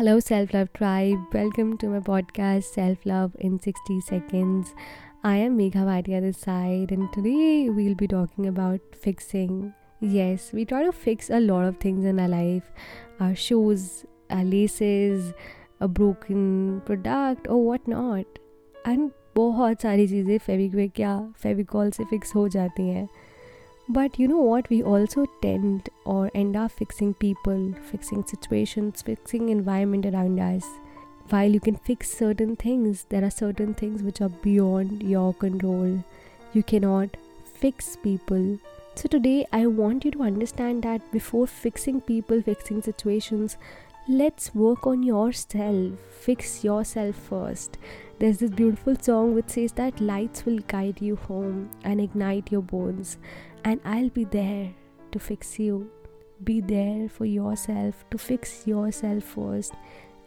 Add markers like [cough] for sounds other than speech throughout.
Hello self love tribe welcome to my podcast self love in 60 seconds I am Megha Wadia this side and today we'll be talking about fixing yes we try to fix a lot of things in our life our shoes our laces a broken product और what not and बहुत सारी चीज़ें फेविक्विक या फेविकॉल से fix हो जाती हैं। But you know what? We also tend or end up fixing people, fixing situations, fixing environment around us. While you can fix certain things, there are certain things which are beyond your control. You cannot fix people. So today I want you to understand that before fixing people, fixing situations, let's work on yourself. Fix yourself first. There's this beautiful song which says that lights will guide you home and ignite your bones and I'll be there to fix you. Be there for yourself, to fix yourself first,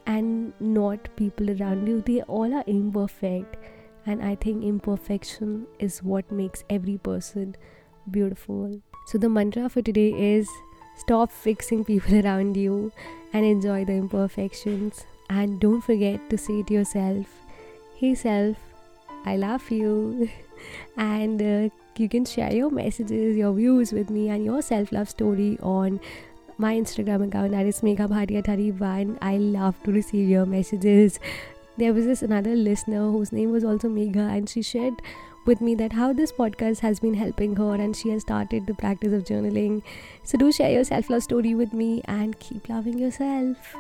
and not people around you. They all are imperfect, and I think imperfection is what makes every person beautiful. So, the mantra for today is stop fixing people [laughs] around you and enjoy the imperfections. And don't forget to say to yourself, Hey, self, I love you. [laughs] and uh, you can share your messages, your views with me, and your self love story on my Instagram account that is Megha Bhatia 31. I love to receive your messages. There was this another listener whose name was also Megha, and she shared with me that how this podcast has been helping her and she has started the practice of journaling. So do share your self love story with me and keep loving yourself.